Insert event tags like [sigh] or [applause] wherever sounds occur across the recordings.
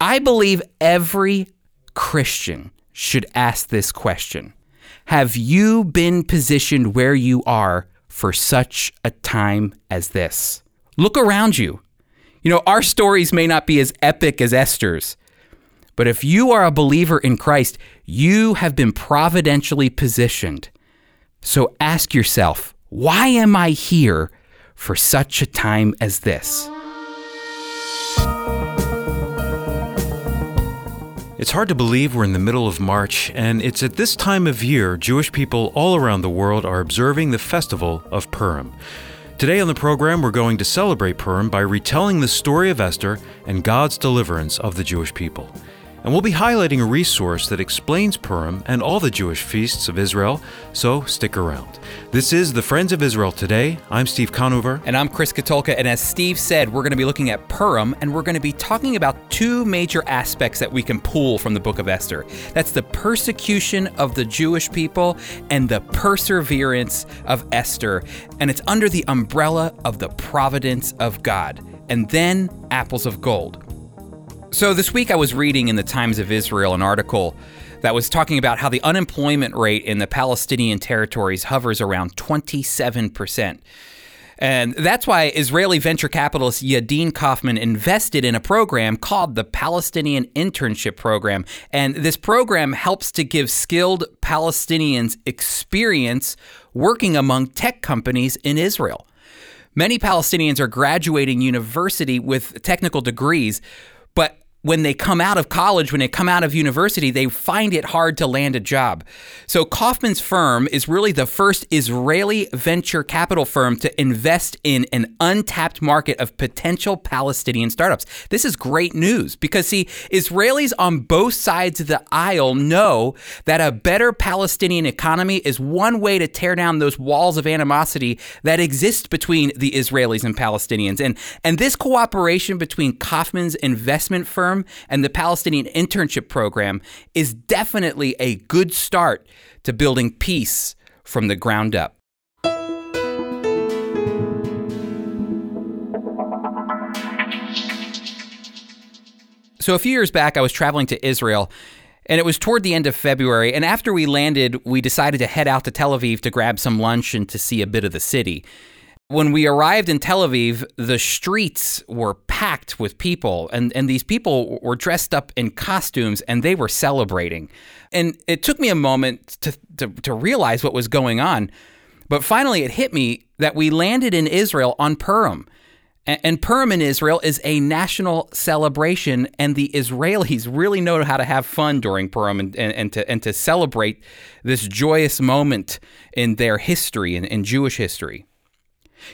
I believe every Christian should ask this question Have you been positioned where you are for such a time as this? Look around you. You know, our stories may not be as epic as Esther's, but if you are a believer in Christ, you have been providentially positioned. So ask yourself, why am I here for such a time as this? It's hard to believe we're in the middle of March, and it's at this time of year Jewish people all around the world are observing the festival of Purim. Today on the program, we're going to celebrate Purim by retelling the story of Esther and God's deliverance of the Jewish people and we'll be highlighting a resource that explains Purim and all the Jewish feasts of Israel, so stick around. This is the Friends of Israel Today. I'm Steve Conover. And I'm Chris Katulka. And as Steve said, we're going to be looking at Purim, and we're going to be talking about two major aspects that we can pull from the book of Esther. That's the persecution of the Jewish people and the perseverance of Esther. And it's under the umbrella of the providence of God. And then apples of gold. So, this week I was reading in the Times of Israel an article that was talking about how the unemployment rate in the Palestinian territories hovers around 27%. And that's why Israeli venture capitalist Yadin Kaufman invested in a program called the Palestinian Internship Program. And this program helps to give skilled Palestinians experience working among tech companies in Israel. Many Palestinians are graduating university with technical degrees, but when they come out of college, when they come out of university, they find it hard to land a job. So Kaufman's firm is really the first Israeli venture capital firm to invest in an untapped market of potential Palestinian startups. This is great news because, see, Israelis on both sides of the aisle know that a better Palestinian economy is one way to tear down those walls of animosity that exist between the Israelis and Palestinians. And, and this cooperation between Kaufman's investment firm and the Palestinian internship program is definitely a good start to building peace from the ground up. So, a few years back, I was traveling to Israel, and it was toward the end of February. And after we landed, we decided to head out to Tel Aviv to grab some lunch and to see a bit of the city. When we arrived in Tel Aviv, the streets were packed with people, and, and these people were dressed up in costumes and they were celebrating. And it took me a moment to, to, to realize what was going on. But finally, it hit me that we landed in Israel on Purim. And Purim in Israel is a national celebration, and the Israelis really know how to have fun during Purim and, and, and to, and to celebrate this joyous moment in their history and in Jewish history.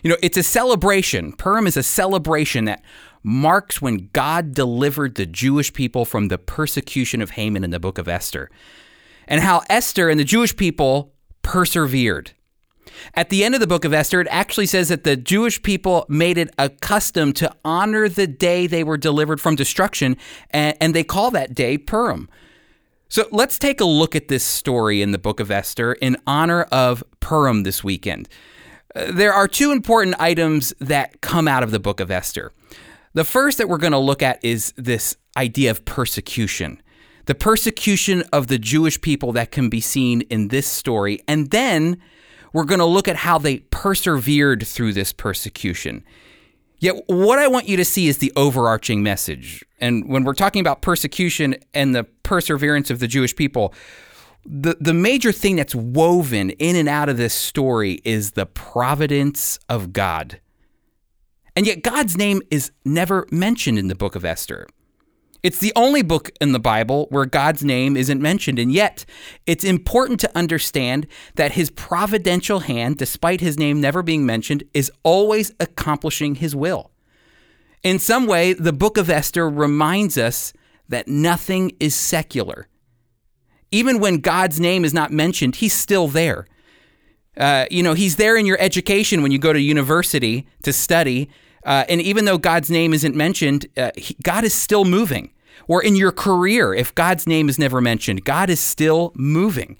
You know, it's a celebration. Purim is a celebration that marks when God delivered the Jewish people from the persecution of Haman in the book of Esther, and how Esther and the Jewish people persevered. At the end of the book of Esther, it actually says that the Jewish people made it a custom to honor the day they were delivered from destruction, and, they call that day Purim. So let's take a look at this story in the book of Esther in honor of Purim this weekend there are two important items that come out of the book of Esther. The first that we're going to look at is this idea of persecution, the persecution of the Jewish people that can be seen in this story. And then we're going to look at how they persevered through this persecution. Yet, what I want you to see is the overarching message. And when we're talking about persecution and the perseverance of the Jewish people, the the major thing that's woven in and out of this story is the providence of God. And yet God's name is never mentioned in the book of Esther. It's the only book in the Bible where God's name isn't mentioned, and yet it's important to understand that his providential hand, despite his name never being mentioned, is always accomplishing his will. In some way, the book of Esther reminds us that nothing is secular. Even when God's name is not mentioned, he's still there. Uh, you know, he's there in your education when you go to university to study. Uh, and even though God's name isn't mentioned, uh, he, God is still moving. Or in your career, if God's name is never mentioned, God is still moving.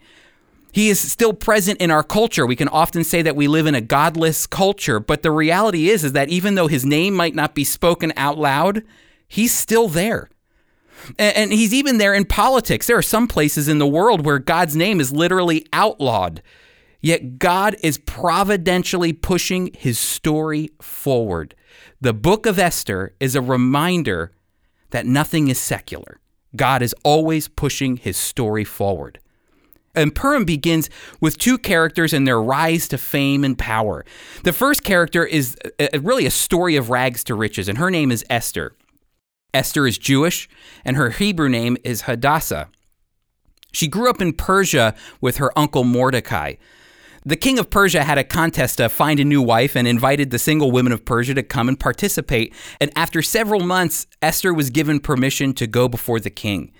He is still present in our culture. We can often say that we live in a godless culture, but the reality is is that even though his name might not be spoken out loud, he's still there. And, and he's even there in politics. There are some places in the world where God's name is literally outlawed. Yet God is providentially pushing his story forward. The book of Esther is a reminder that nothing is secular. God is always pushing his story forward. And Purim begins with two characters and their rise to fame and power. The first character is a, really a story of rags to riches, and her name is Esther. Esther is Jewish, and her Hebrew name is Hadassah. She grew up in Persia with her uncle Mordecai. The king of Persia had a contest to find a new wife and invited the single women of Persia to come and participate. And after several months, Esther was given permission to go before the king.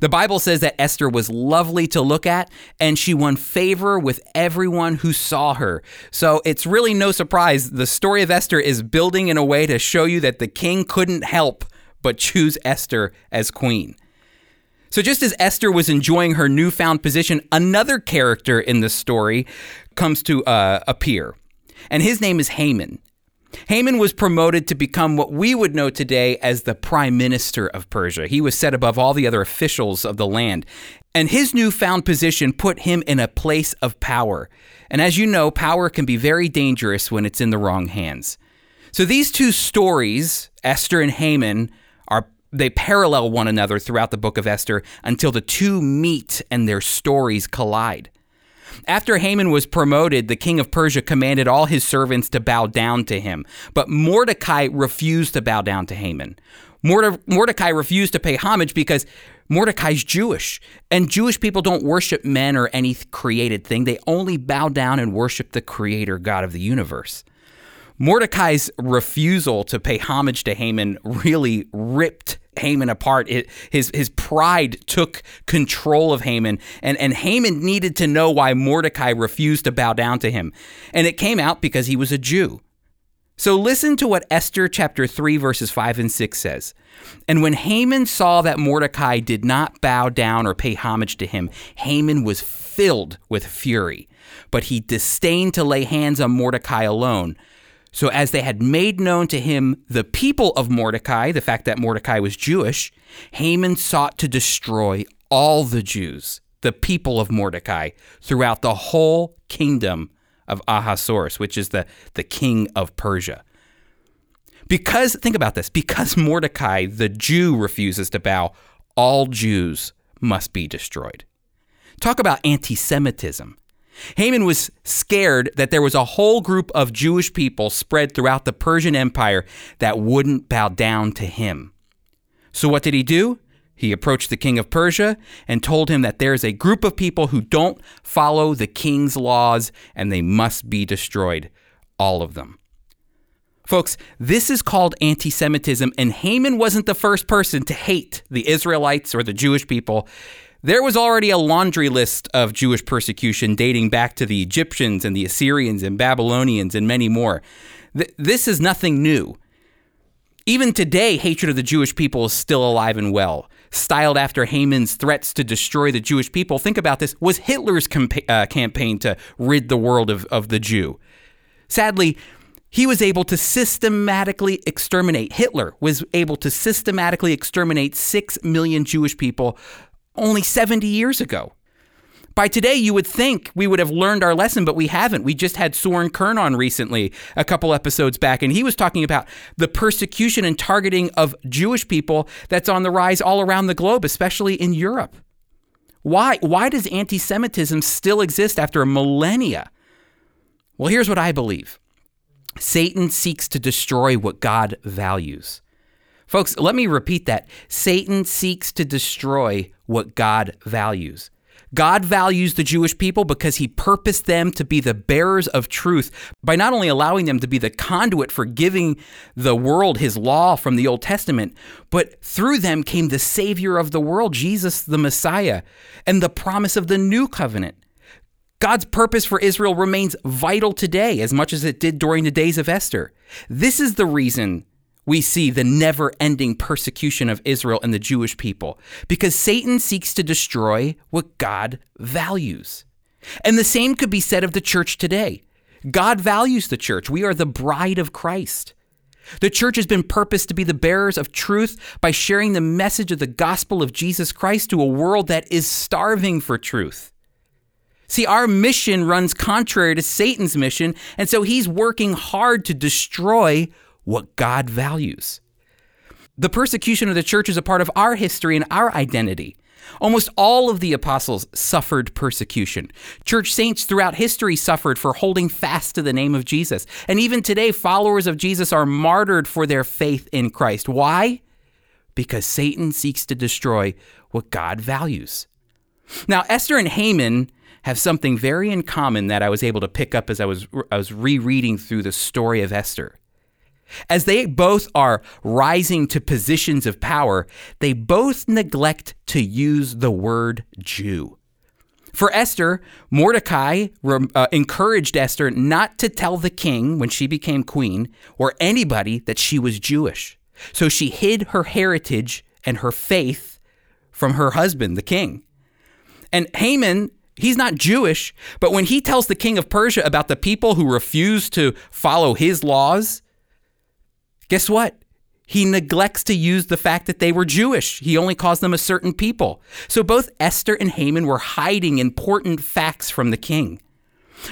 The Bible says that Esther was lovely to look at and she won favor with everyone who saw her. So it's really no surprise the story of Esther is building in a way to show you that the king couldn't help but choose Esther as queen. So, just as Esther was enjoying her newfound position, another character in the story comes to uh, appear, and his name is Haman. Haman was promoted to become what we would know today as the prime minister of Persia. He was set above all the other officials of the land. And his newfound position put him in a place of power. And as you know, power can be very dangerous when it's in the wrong hands. So these two stories, Esther and Haman, are they parallel one another throughout the book of Esther until the two meet and their stories collide. After Haman was promoted, the king of Persia commanded all his servants to bow down to him. But Mordecai refused to bow down to Haman. Mordecai refused to pay homage because Mordecai's Jewish, and Jewish people don't worship men or any created thing. They only bow down and worship the creator God of the universe. Mordecai's refusal to pay homage to Haman really ripped Haman apart. It, his his pride took control of Haman, and, and Haman needed to know why Mordecai refused to bow down to him. And it came out because he was a Jew. So listen to what Esther chapter 3 verses 5 and 6 says. And when Haman saw that Mordecai did not bow down or pay homage to him, Haman was filled with fury, but he disdained to lay hands on Mordecai alone so, as they had made known to him the people of Mordecai, the fact that Mordecai was Jewish, Haman sought to destroy all the Jews, the people of Mordecai, throughout the whole kingdom of Ahasuerus, which is the, the king of Persia. Because, think about this, because Mordecai, the Jew, refuses to bow, all Jews must be destroyed. Talk about anti Semitism. Haman was scared that there was a whole group of Jewish people spread throughout the Persian Empire that wouldn't bow down to him. So, what did he do? He approached the king of Persia and told him that there is a group of people who don't follow the king's laws and they must be destroyed. All of them. Folks, this is called anti Semitism, and Haman wasn't the first person to hate the Israelites or the Jewish people. There was already a laundry list of Jewish persecution dating back to the Egyptians and the Assyrians and Babylonians and many more. Th- this is nothing new. Even today, hatred of the Jewish people is still alive and well. Styled after Haman's threats to destroy the Jewish people, think about this, was Hitler's uh, campaign to rid the world of, of the Jew. Sadly, he was able to systematically exterminate, Hitler was able to systematically exterminate 6 million Jewish people only 70 years ago. By today, you would think we would have learned our lesson, but we haven't. We just had Soren Kern on recently, a couple episodes back, and he was talking about the persecution and targeting of Jewish people that's on the rise all around the globe, especially in Europe. Why, why does anti Semitism still exist after millennia? Well, here's what I believe Satan seeks to destroy what God values. Folks, let me repeat that. Satan seeks to destroy what God values. God values the Jewish people because he purposed them to be the bearers of truth by not only allowing them to be the conduit for giving the world his law from the Old Testament, but through them came the Savior of the world, Jesus the Messiah, and the promise of the new covenant. God's purpose for Israel remains vital today as much as it did during the days of Esther. This is the reason we see the never ending persecution of Israel and the Jewish people because Satan seeks to destroy what God values. And the same could be said of the church today. God values the church. We are the bride of Christ. The church has been purposed to be the bearers of truth by sharing the message of the gospel of Jesus Christ to a world that is starving for truth. See, our mission runs contrary to Satan's mission, and so he's working hard to destroy what God values. The persecution of the church is a part of our history and our identity. Almost all of the apostles suffered persecution. Church saints throughout history suffered for holding fast to the name of Jesus. And even today, followers of Jesus are martyred for their faith in Christ. Why? Because Satan seeks to destroy what God values. Now, Esther and Haman have something very in common that I was able to pick up as I was, I was rereading through the story of Esther. As they both are rising to positions of power, they both neglect to use the word Jew. For Esther, Mordecai uh, encouraged Esther not to tell the king when she became queen or anybody that she was Jewish. So she hid her heritage and her faith from her husband, the king. And Haman, he's not Jewish, but when he tells the king of Persia about the people who refuse to follow his laws, Guess what? He neglects to use the fact that they were Jewish. He only calls them a certain people. So both Esther and Haman were hiding important facts from the king.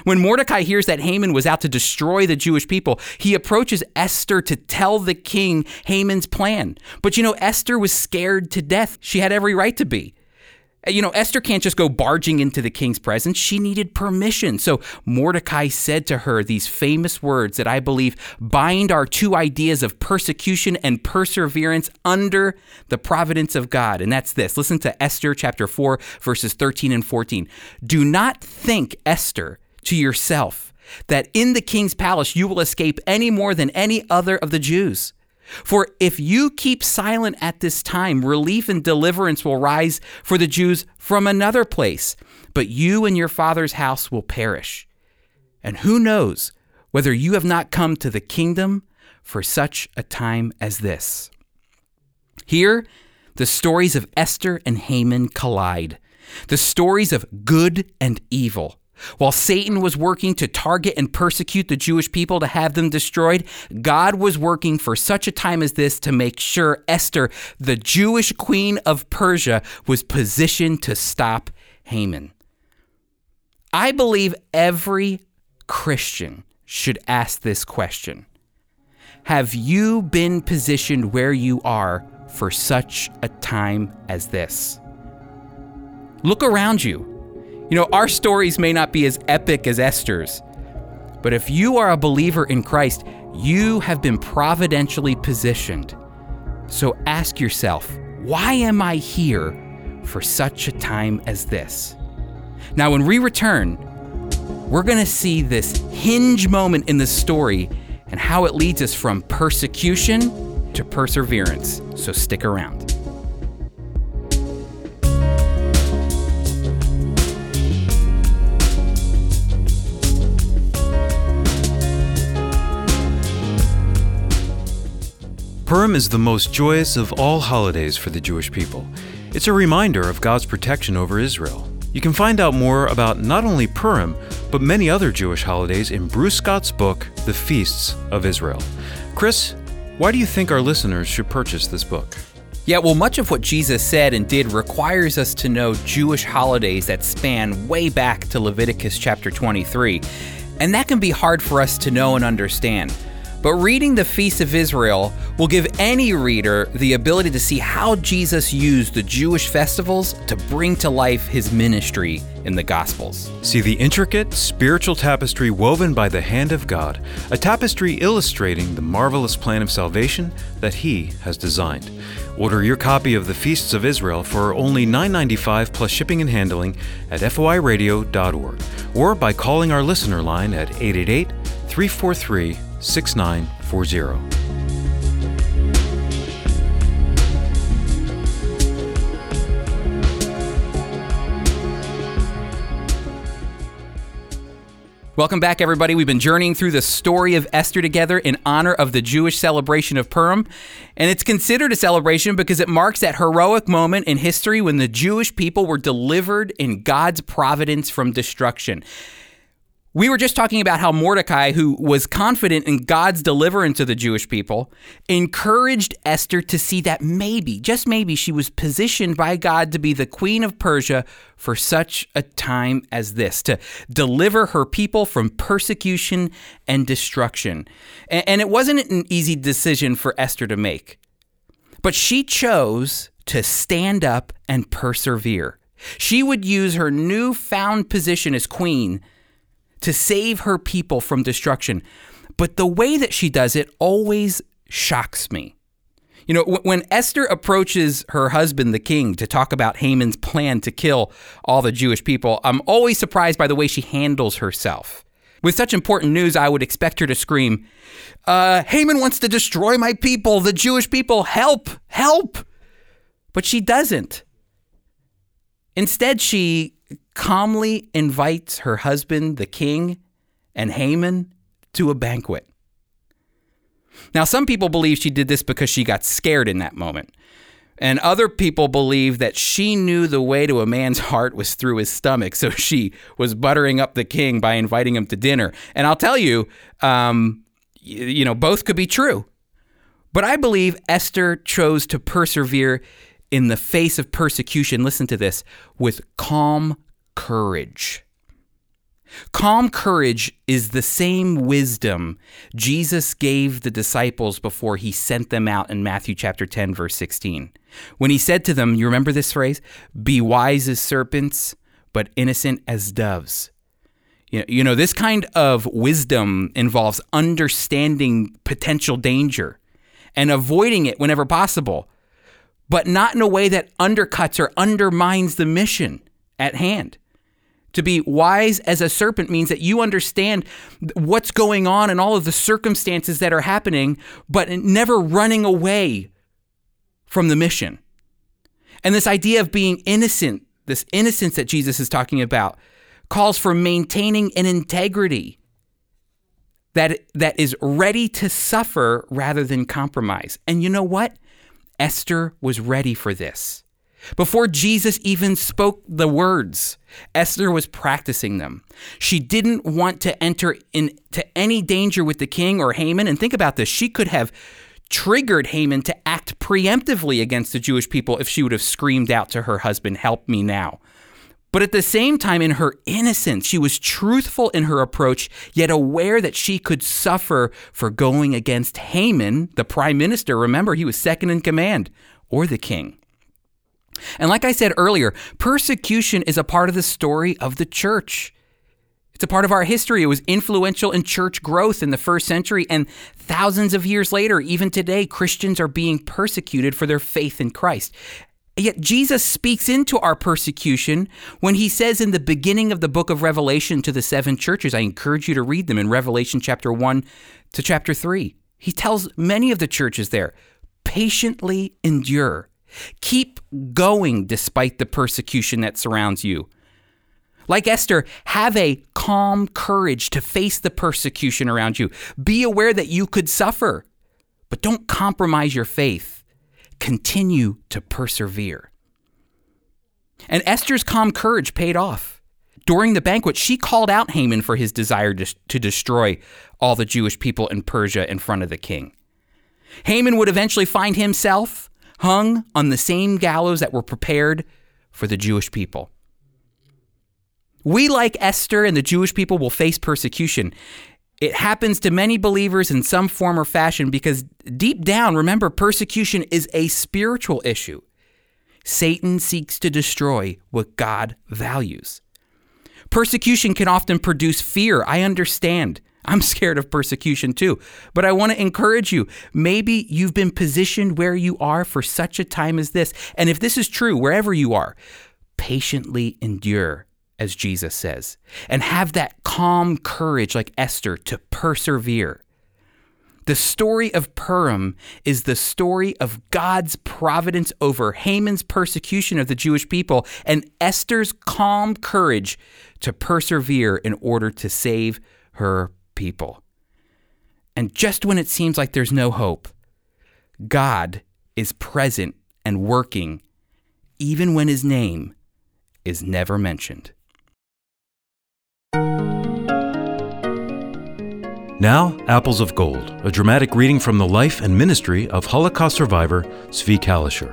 When Mordecai hears that Haman was out to destroy the Jewish people, he approaches Esther to tell the king Haman's plan. But you know, Esther was scared to death. She had every right to be. Uh, you know, Esther can't just go barging into the king's presence. She needed permission. So Mordecai said to her these famous words that I believe bind our two ideas of persecution and perseverance under the providence of God. And that's this. Listen to Esther chapter 4, verses 13 and 14. Do not think, Esther, to yourself that in the king's palace you will escape any more than any other of the Jews. For if you keep silent at this time, relief and deliverance will rise for the Jews from another place, but you and your father's house will perish. And who knows whether you have not come to the kingdom for such a time as this? Here, the stories of Esther and Haman collide. The stories of good and evil, while Satan was working to target and persecute the Jewish people to have them destroyed, God was working for such a time as this to make sure Esther, the Jewish queen of Persia, was positioned to stop Haman. I believe every Christian should ask this question Have you been positioned where you are for such a time as this? Look around you. You know, our stories may not be as epic as Esther's, but if you are a believer in Christ, you have been providentially positioned. So ask yourself, why am I here for such a time as this? Now, when we return, we're going to see this hinge moment in the story and how it leads us from persecution to perseverance. So stick around. Is the most joyous of all holidays for the Jewish people. It's a reminder of God's protection over Israel. You can find out more about not only Purim, but many other Jewish holidays in Bruce Scott's book, The Feasts of Israel. Chris, why do you think our listeners should purchase this book? Yeah, well, much of what Jesus said and did requires us to know Jewish holidays that span way back to Leviticus chapter 23. And that can be hard for us to know and understand. But reading the Feast of Israel will give any reader the ability to see how Jesus used the Jewish festivals to bring to life his ministry in the Gospels. See the intricate spiritual tapestry woven by the hand of God, a tapestry illustrating the marvelous plan of salvation that he has designed. Order your copy of the Feasts of Israel for only $9.95 plus shipping and handling at foiradio.org or by calling our listener line at 888 343 6940. Welcome back, everybody. We've been journeying through the story of Esther together in honor of the Jewish celebration of Purim. And it's considered a celebration because it marks that heroic moment in history when the Jewish people were delivered in God's providence from destruction. We were just talking about how Mordecai, who was confident in God's deliverance of the Jewish people, encouraged Esther to see that maybe, just maybe, she was positioned by God to be the queen of Persia for such a time as this, to deliver her people from persecution and destruction. And it wasn't an easy decision for Esther to make, but she chose to stand up and persevere. She would use her newfound position as queen to save her people from destruction. But the way that she does it always shocks me. You know, when Esther approaches her husband, the king, to talk about Haman's plan to kill all the Jewish people, I'm always surprised by the way she handles herself. With such important news, I would expect her to scream, uh, Haman wants to destroy my people, the Jewish people, help, help. But she doesn't. Instead, she calmly invites her husband, the king, and Haman to a banquet. Now, some people believe she did this because she got scared in that moment. And other people believe that she knew the way to a man's heart was through his stomach. So [laughs] she was buttering up the king by inviting him to dinner. And I'll tell you, um, you know, both could be true. But I believe Esther chose to persevere in the face of persecution. Listen to this with calm courage. Calm courage is the same wisdom Jesus gave the disciples before he sent them out in Matthew chapter 10 verse 16. When he said to them, you remember this phrase? Be wise as serpents, but innocent as doves. You know, you know this kind of wisdom involves understanding potential danger and avoiding it whenever possible, but not in a way that undercuts or undermines the mission at hand. To be wise as a serpent means that you understand what's going on and all of the circumstances that are happening, but never running away from the mission. And this idea of being innocent, this innocence that Jesus is talking about, calls for maintaining an integrity that, that is ready to suffer rather than compromise. And you know what? Esther was ready for this. Before Jesus even spoke the words, Esther was practicing them. She didn't want to enter into any danger with the king or Haman. And think about this she could have triggered Haman to act preemptively against the Jewish people if she would have screamed out to her husband, Help me now. But at the same time, in her innocence, she was truthful in her approach, yet aware that she could suffer for going against Haman, the prime minister. Remember, he was second in command, or the king. And like I said earlier, persecution is a part of the story of the church. It's a part of our history. It was influential in church growth in the first century, and thousands of years later, even today, Christians are being persecuted for their faith in Christ. Yet Jesus speaks into our persecution when he says in the beginning of the book of Revelation to the seven churches, I encourage you to read them in Revelation chapter 1 to chapter 3. He tells many of the churches there, patiently endure. Keep going despite the persecution that surrounds you. Like Esther, have a calm courage to face the persecution around you. Be aware that you could suffer, but don't compromise your faith. Continue to persevere. And Esther's calm courage paid off. During the banquet, she called out Haman for his desire to, destroy all the Jewish people in Persia in front of the king. Haman would eventually find himself hung on the same gallows that were prepared for the Jewish people. We, like Esther and the Jewish people, will face persecution. It happens to many believers in some form or fashion because deep down, remember, persecution is a spiritual issue. Satan seeks to destroy what God values. Persecution can often produce fear. I understand. I'm [laughs] scared of persecution too. But I want to encourage you. Maybe you've been positioned where you are for such a time as this. And if this is true, wherever you are, patiently endure, as Jesus says, and have that calm courage like Esther to persevere. The story of Purim is the story of God's providence over Haman's persecution of the Jewish people and Esther's calm courage to persevere in order to save her people. And just when it seems like there's no hope, God is present and working, even when his name is never mentioned. Now, Apples of Gold, a dramatic reading from the life and ministry of Holocaust survivor Zvi Kalisher.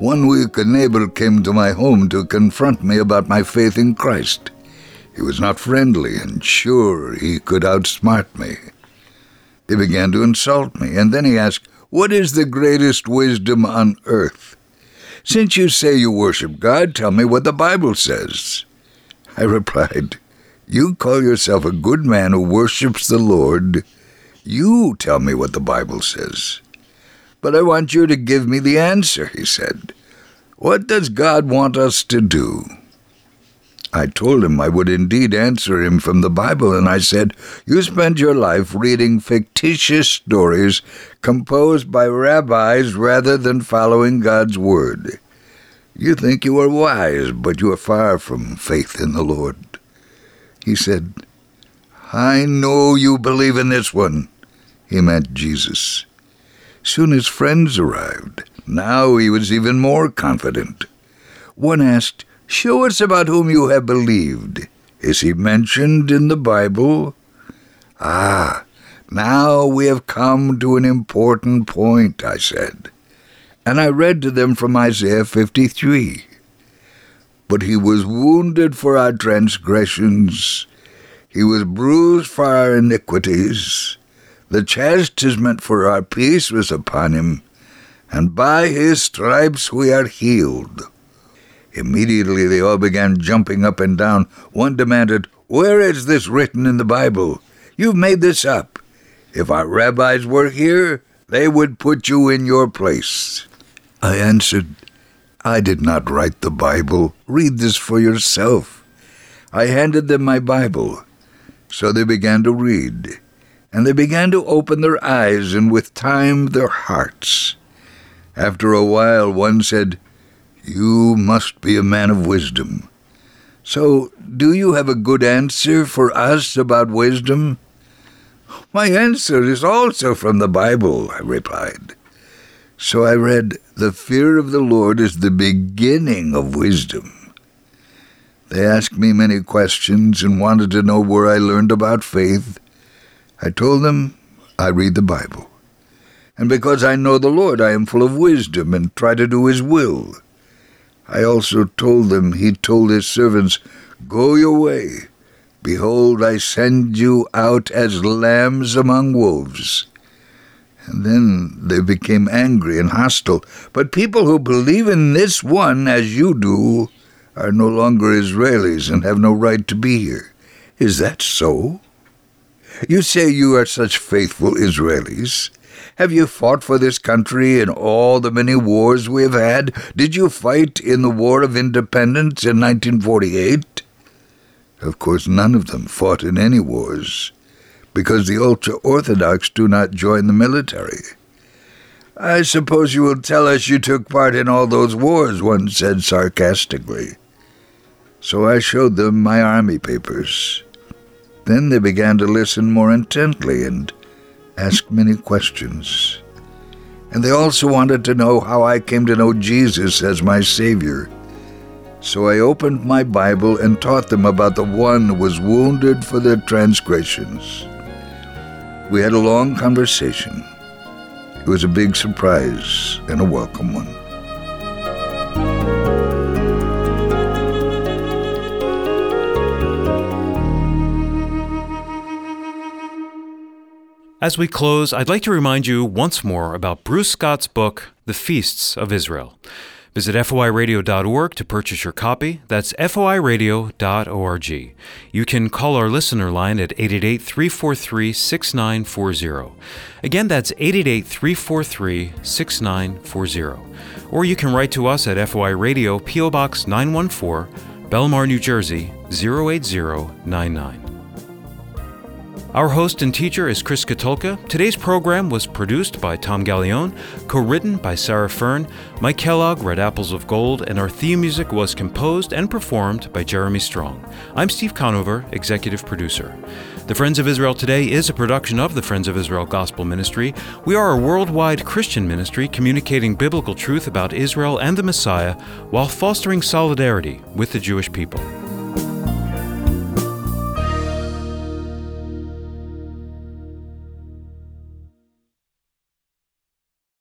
One week, a neighbor came to my home to confront me about my faith in Christ. He was not friendly and sure he could outsmart me. He began to insult me, and then he asked, What is the greatest wisdom on earth? Since you say you worship God, tell me what the Bible says. I replied, You call yourself a good man who worships the Lord. You tell me what the Bible says. But I want you to give me the answer, he said. What does God want us to do? I told him I would indeed answer him from the Bible, and I said, You spend your life reading fictitious stories composed by rabbis rather than following God's Word. You think you are wise, but you are far from faith in the Lord. He said, I know you believe in this one. He meant Jesus. Soon his friends arrived. Now he was even more confident. One asked, Show us about whom you have believed. Is he mentioned in the Bible? Ah, now we have come to an important point, I said. And I read to them from Isaiah 53. But he was wounded for our transgressions, he was bruised for our iniquities. The chastisement for our peace was upon him, and by his stripes we are healed. Immediately they all began jumping up and down. One demanded, Where is this written in the Bible? You've made this up. If our rabbis were here, they would put you in your place. I answered, I did not write the Bible. Read this for yourself. I handed them my Bible. So they began to read, and they began to open their eyes and with time their hearts. After a while, one said, you must be a man of wisdom. So, do you have a good answer for us about wisdom? My answer is also from the Bible, I replied. So I read, The fear of the Lord is the beginning of wisdom. They asked me many questions and wanted to know where I learned about faith. I told them I read the Bible. And because I know the Lord, I am full of wisdom and try to do His will. I also told them, he told his servants, Go your way. Behold, I send you out as lambs among wolves. And then they became angry and hostile. But people who believe in this one, as you do, are no longer Israelis and have no right to be here. Is that so? You say you are such faithful Israelis. Have you fought for this country in all the many wars we have had? Did you fight in the War of Independence in 1948? Of course, none of them fought in any wars, because the ultra Orthodox do not join the military. I suppose you will tell us you took part in all those wars, one said sarcastically. So I showed them my army papers. Then they began to listen more intently and asked many questions. And they also wanted to know how I came to know Jesus as my Savior. So I opened my Bible and taught them about the one who was wounded for their transgressions. We had a long conversation. It was a big surprise and a welcome one. As we close, I'd like to remind you once more about Bruce Scott's book, The Feasts of Israel. Visit foiradio.org to purchase your copy. That's foiradio.org. You can call our listener line at 888 343 6940. Again, that's 888 343 6940. Or you can write to us at FOI Radio, P.O. Box 914, Bellmawr, New Jersey 08099. Our host and teacher is Chris Katulka. Today's program was produced by Tom Gallione, co written by Sarah Fern. Mike Kellogg read Apples of Gold, and our theme music was composed and performed by Jeremy Strong. I'm Steve Conover, executive producer. The Friends of Israel Today is a production of the Friends of Israel Gospel Ministry. We are a worldwide Christian ministry communicating biblical truth about Israel and the Messiah while fostering solidarity with the Jewish people.